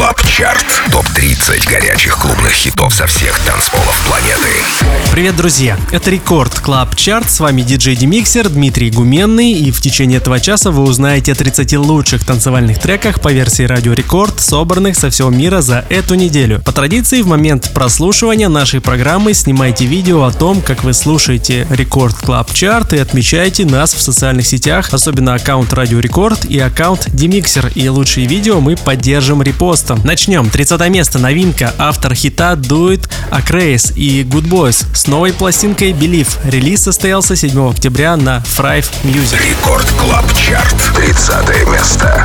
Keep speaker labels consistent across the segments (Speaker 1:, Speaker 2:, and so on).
Speaker 1: Club Chart. Топ-30 горячих клубных хитов со всех танцполов планеты.
Speaker 2: Привет, друзья! Это Record Club Chart. С вами диджей Demixer Дмитрий Гуменный. И в течение этого часа вы узнаете о 30 лучших танцевальных треках по версии Радио Рекорд, собранных со всего мира за эту неделю. По традиции, в момент прослушивания нашей программы снимайте видео о том, как вы слушаете Record Club Chart и отмечайте нас в социальных сетях, особенно аккаунт Радио Рекорд и аккаунт Demixer. И лучшие видео мы поддержим репостом. Начнем. 30 место. Новинка. Автор хита Do It, Acraze и Goodboys с новой пластинкой Believe. Релиз состоялся 7 октября на Thrive Music.
Speaker 1: Record Club Chart. 30 место.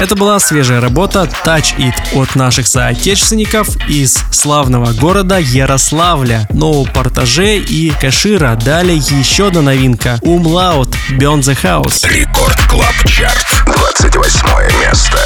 Speaker 2: Это была свежая работа Touch It от наших соотечественников из славного города Ярославля, Ноу Портаже и Кашира. Далее еще одна новинка Umlaut Burn the House.
Speaker 1: Record Club Chart. 28 место.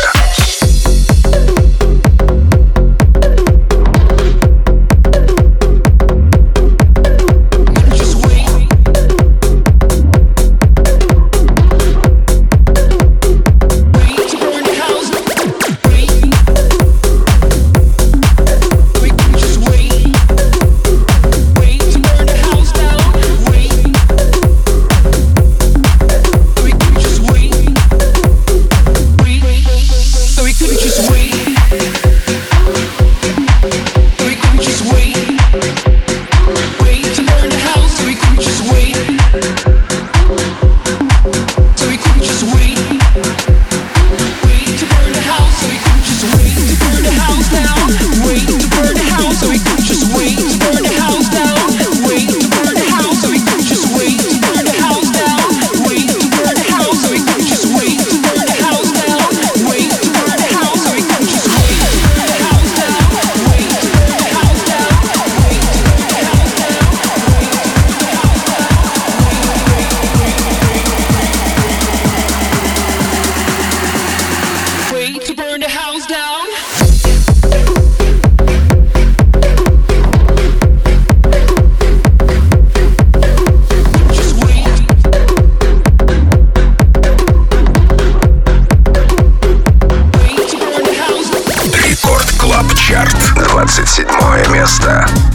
Speaker 3: 27
Speaker 4: место.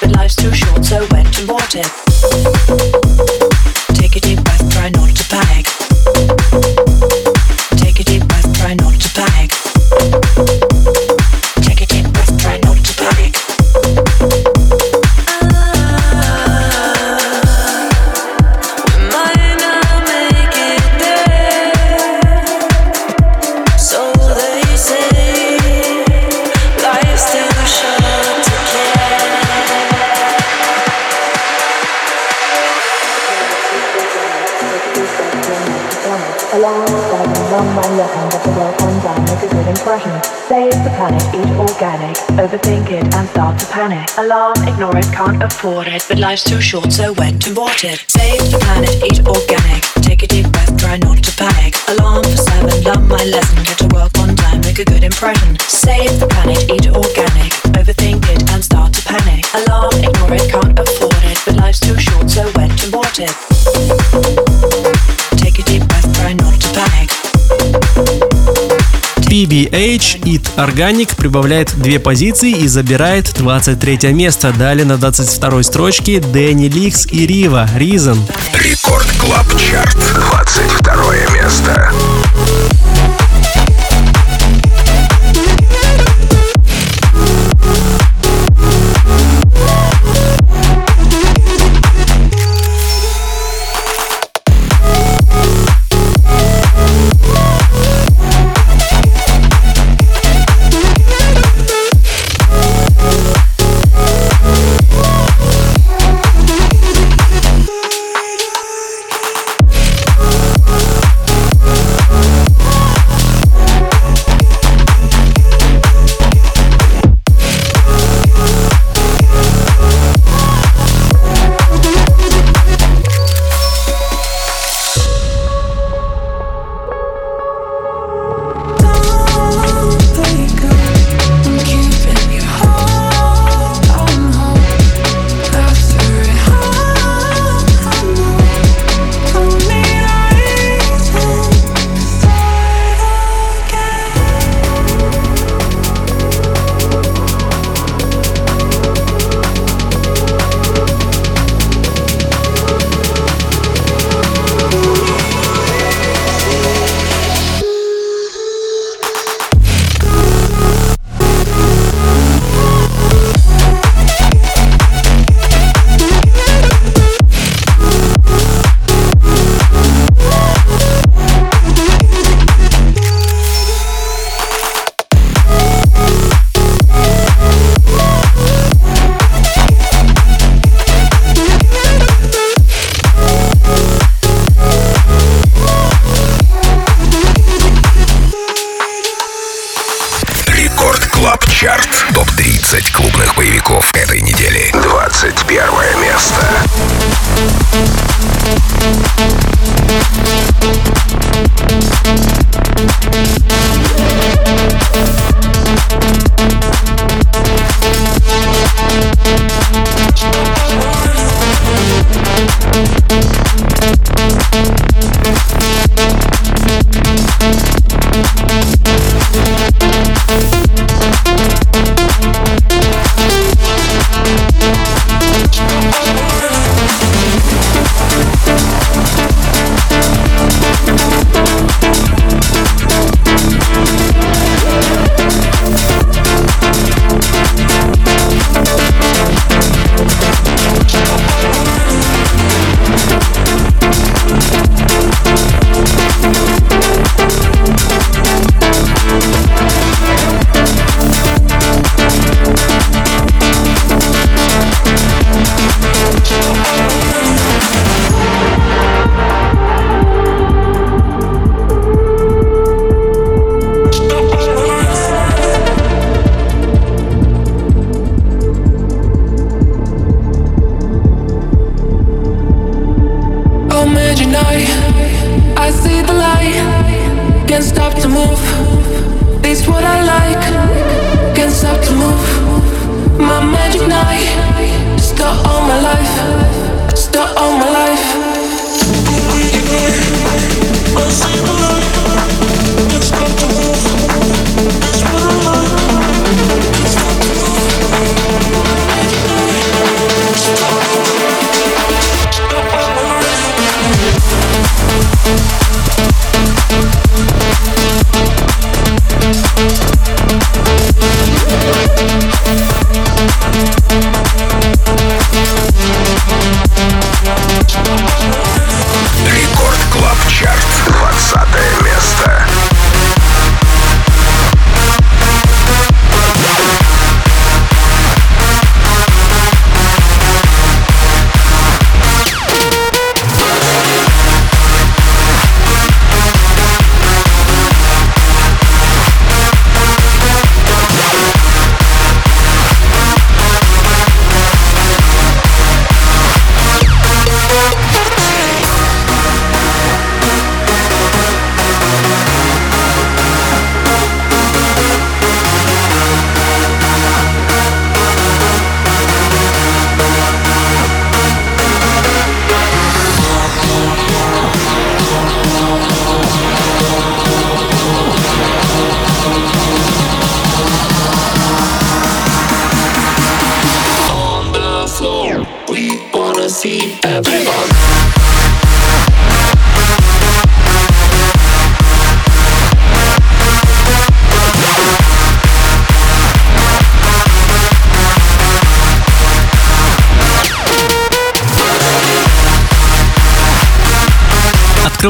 Speaker 4: but life's too short, so went and bought it.
Speaker 3: Afford it, but life's too short, so went and bought it. Save the planet, eat organic. Take a deep breath, try not to panic. Alarm for seven, learn my lesson. Get to work on time, make a good impression. Save the planet, eat organic. Overthink it and start to panic. Alarm, ignore it, can't afford it, but life's too short, so went and bought it.
Speaker 2: PBH It Organic прибавляет две позиции и забирает 23 место. Далее на 22 строчке Дэнни Ликс и Рива Reason.
Speaker 4: Рекорд Клаб Чарт. 22 место.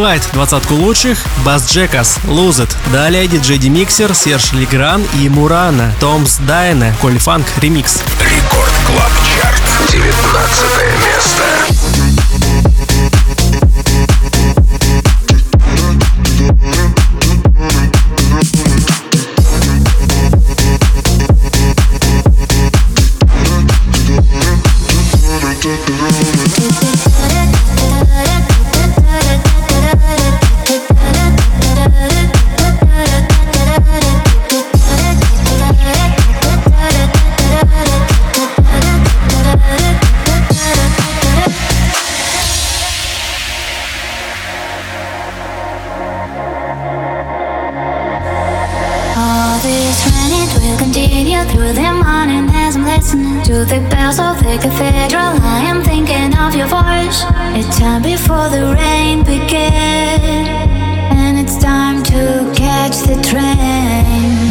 Speaker 2: Открывает двадцатку лучших Бас Джекас, It. Далее диджей Демиксер, Серж Легран и Мурана, Томс Дайна, Коль Фанк ремикс.
Speaker 4: Рекорд Клаб Чарт, 19 место.
Speaker 5: Through the morning as I'm listening to the bells of the cathedral. I am thinking of your voice. It's time before the rain begins, and it's time to catch the train.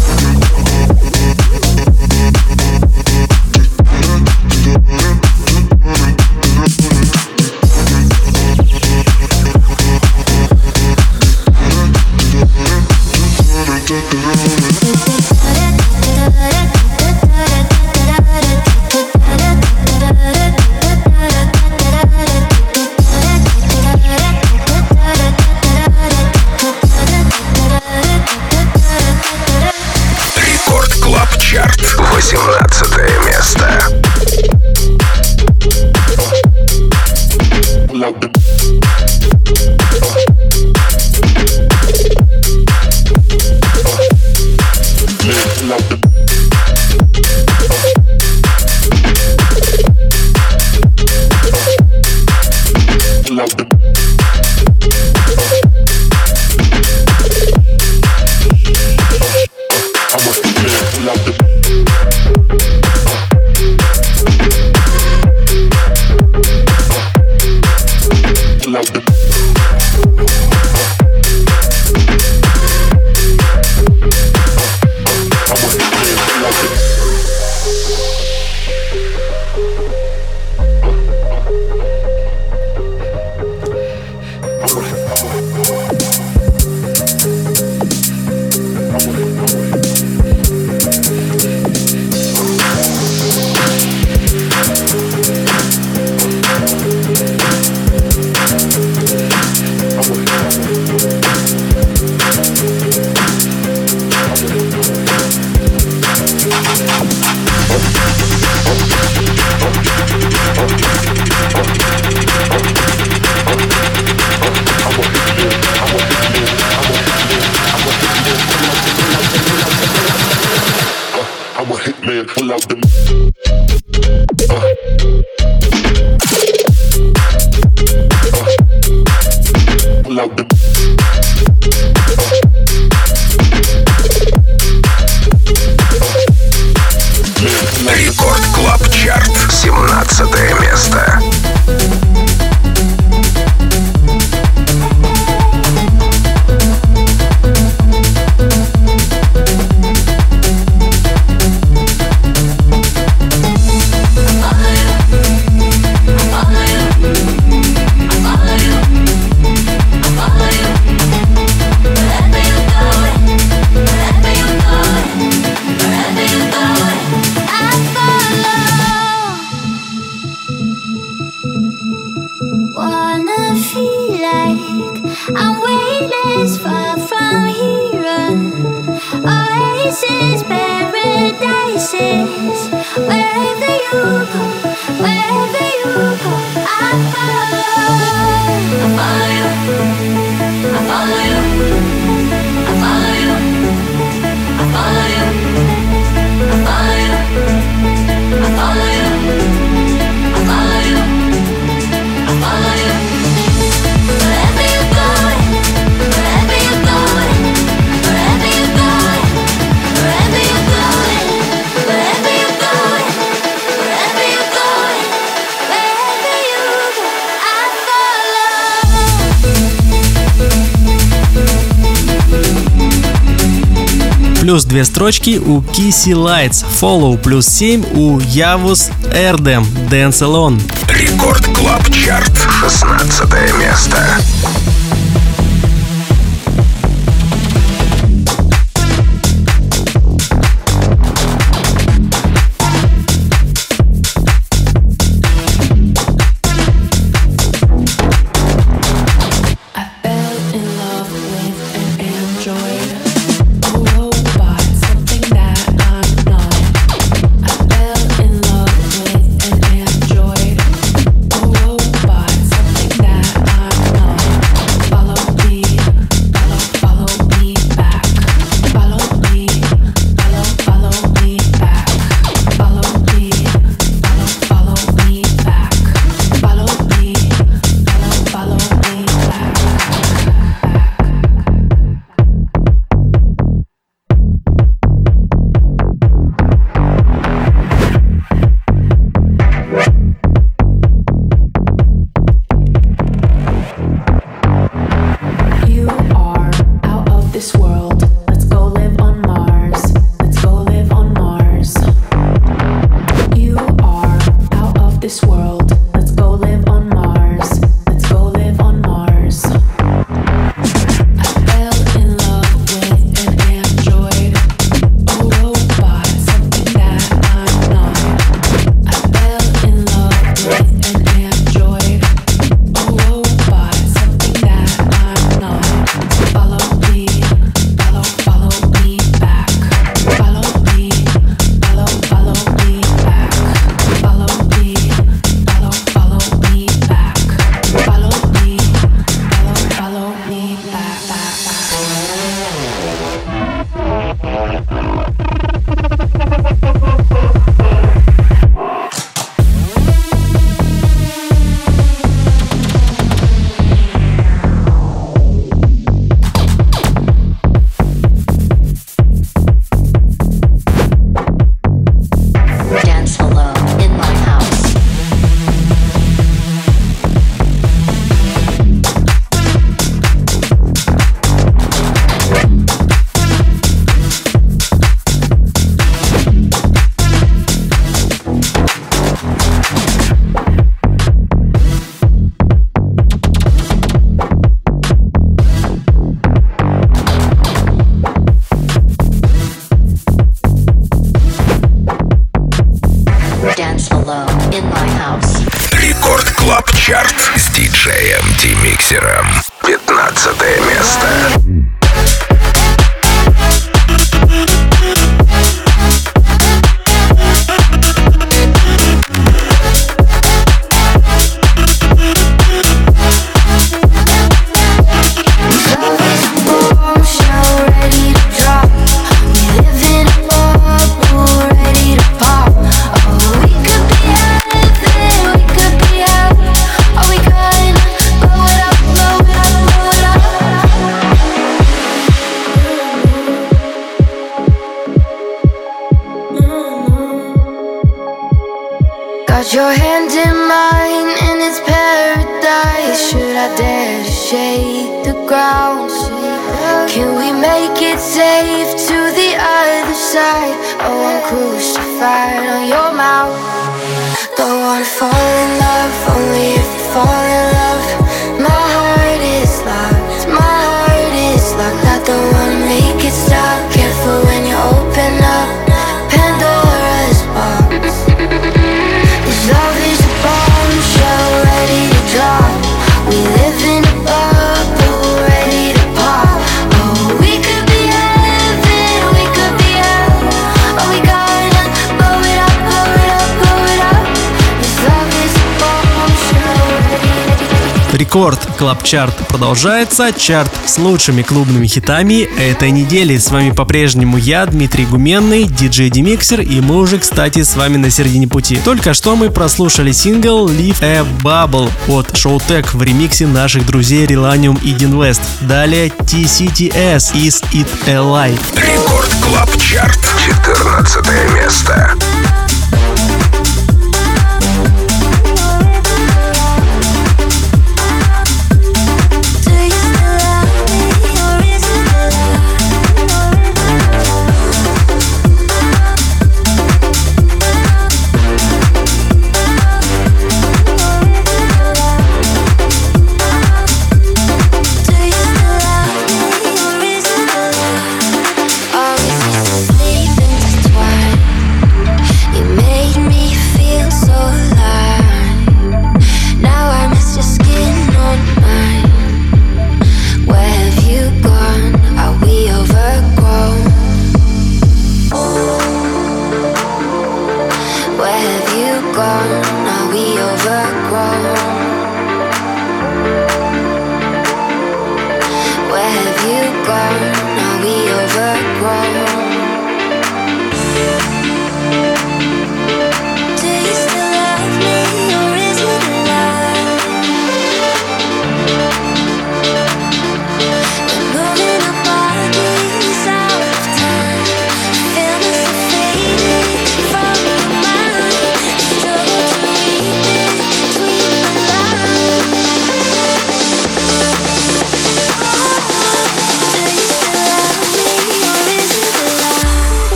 Speaker 2: плюс 2 строчки у Kissy Lights, Follow плюс 7 у Yavuz Erdem, Dance Alone.
Speaker 1: Record Club Chart, 16 место.
Speaker 2: Record Club Chart продолжается. Чарт с лучшими клубными хитами этой недели. С вами по-прежнему я, Дмитрий Гуменный, диджей Demixer, и мы уже, кстати, с вами на середине пути. Только что мы прослушали сингл Leave a Bubble от Showtek в ремиксе наших друзей Relanium и Dinvest. Далее TCTS Is It Alive.
Speaker 6: Record Club Chart. 14 место.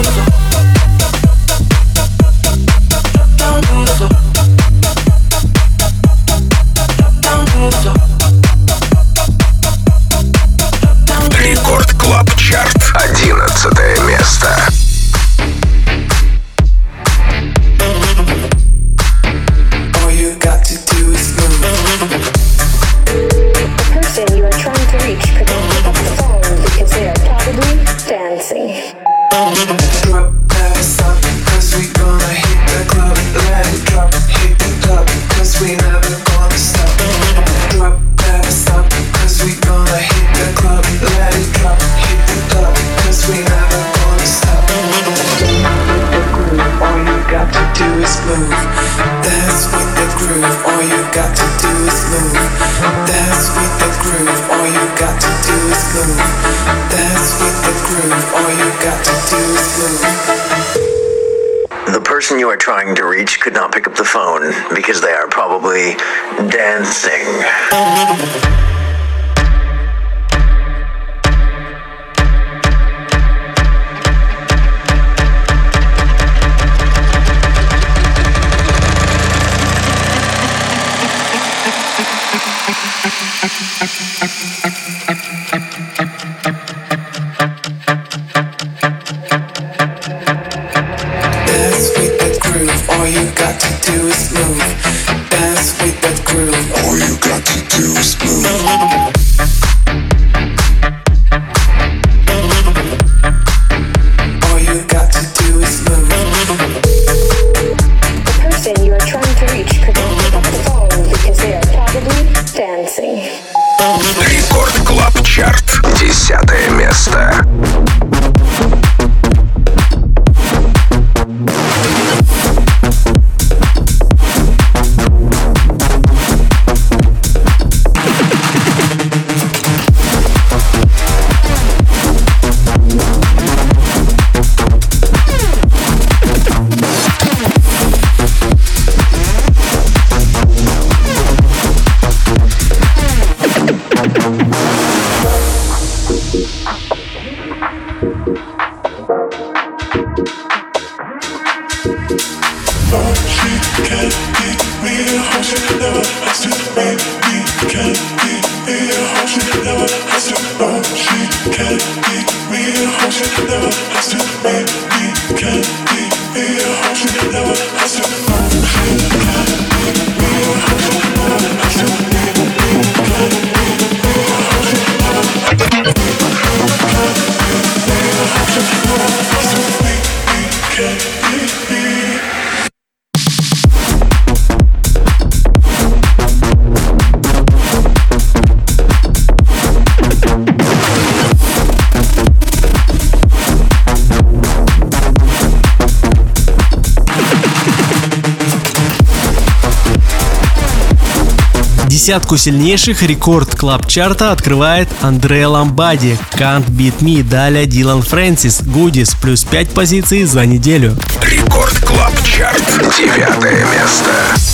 Speaker 7: Medusa Rage
Speaker 2: десятку сильнейших Record Club Chart а открывает Андре Ламбади, Can't Beat Me, далее Dillon Francis, Goodies, плюс 5 позиций за неделю.
Speaker 7: Record Club Chart, девятое место.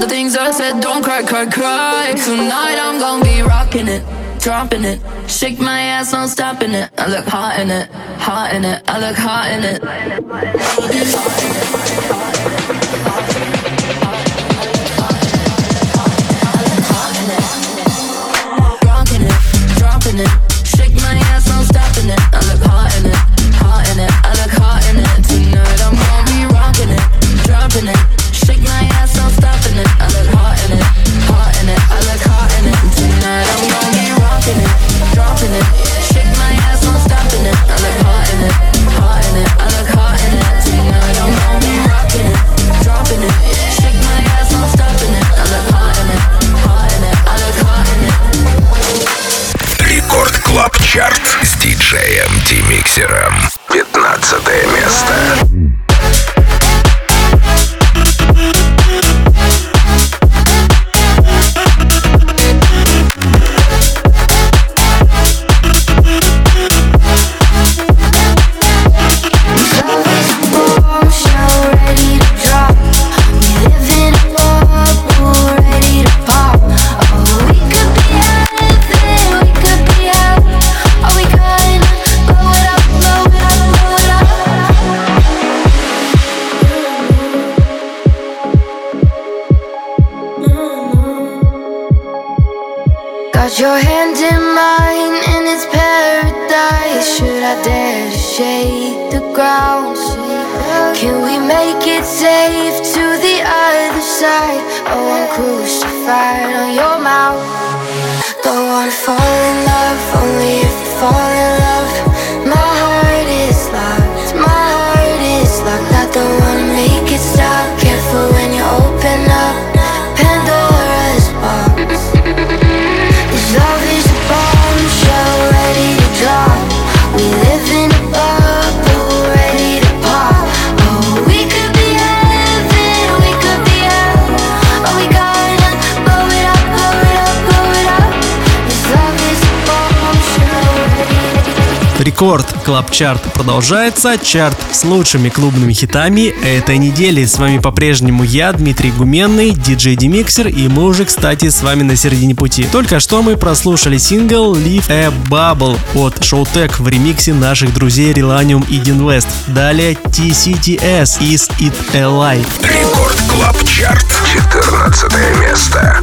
Speaker 8: the
Speaker 7: things I said. Don't cry,
Speaker 9: cry, cry. Tonight I'm gonna be rocking it, dropping it. Shake my ass, not stopping it. I look hot in it, hot in it. I look hot in it.
Speaker 1: Чарт с диджеем Демиксером. 15 место.
Speaker 10: Your hand in mine and it's paradise. Should I dare to shake the ground? Can we make it safe to the other side? Oh, I want crucified on your mouth. Don't wanna fall in love,
Speaker 2: Record Club Chart продолжается. Чарт с лучшими клубными хитами этой недели. С вами по-прежнему я, Дмитрий Гуменный, диджей Демиксер, и мы уже, кстати, с вами на середине пути. Только что мы прослушали сингл Leave a Bubble от Showtek в ремиксе наших друзей Relanium и Deen West. Далее TCTS Is It Alive.
Speaker 1: Record Club Chart. 14 место.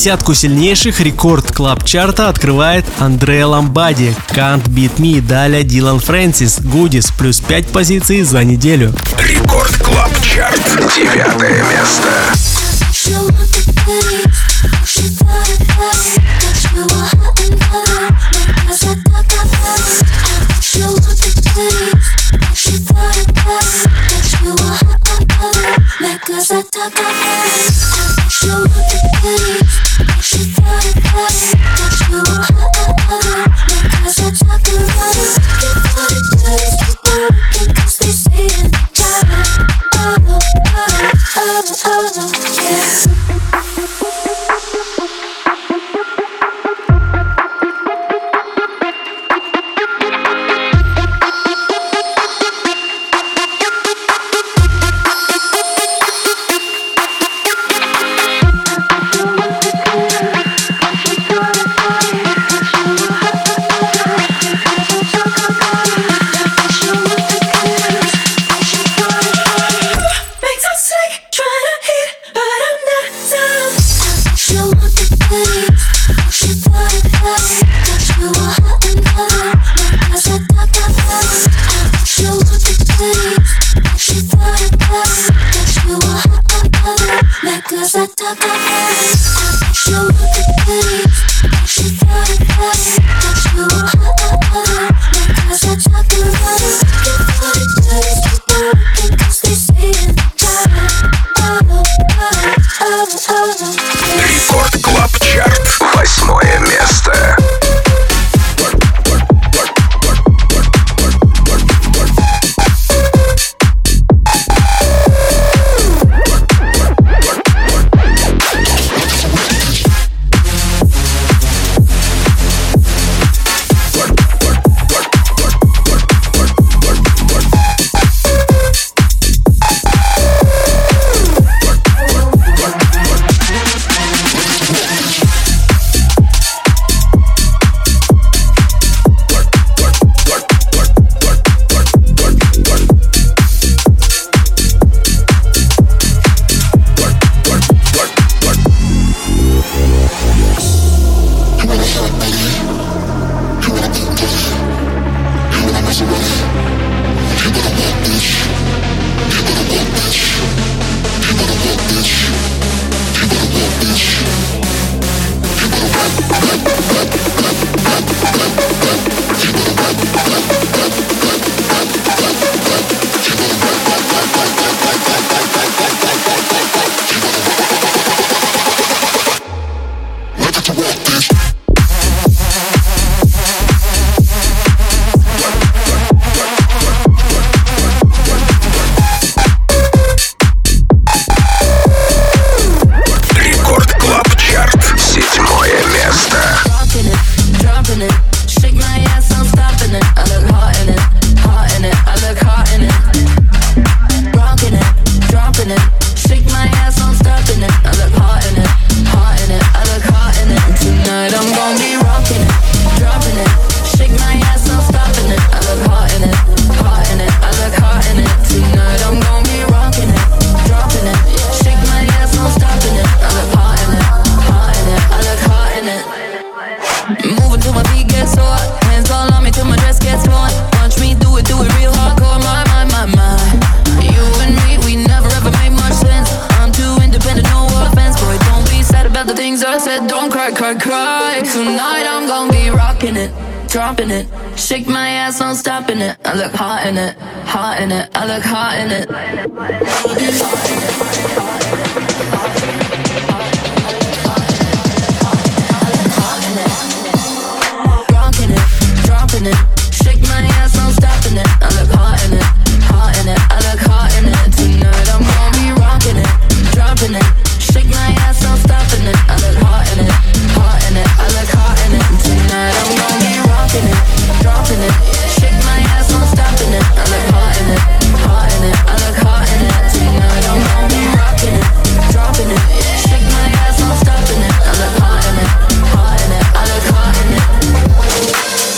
Speaker 2: Десятку сильнейших рекорд клаб чарта открывает Андреа Ламбади, Can't Beat Me, далее Дилан Фрэнсис, Гудис, плюс 5 позиций за неделю.
Speaker 1: Рекорд клаб чарт, девятое место.
Speaker 7: Cause I talk about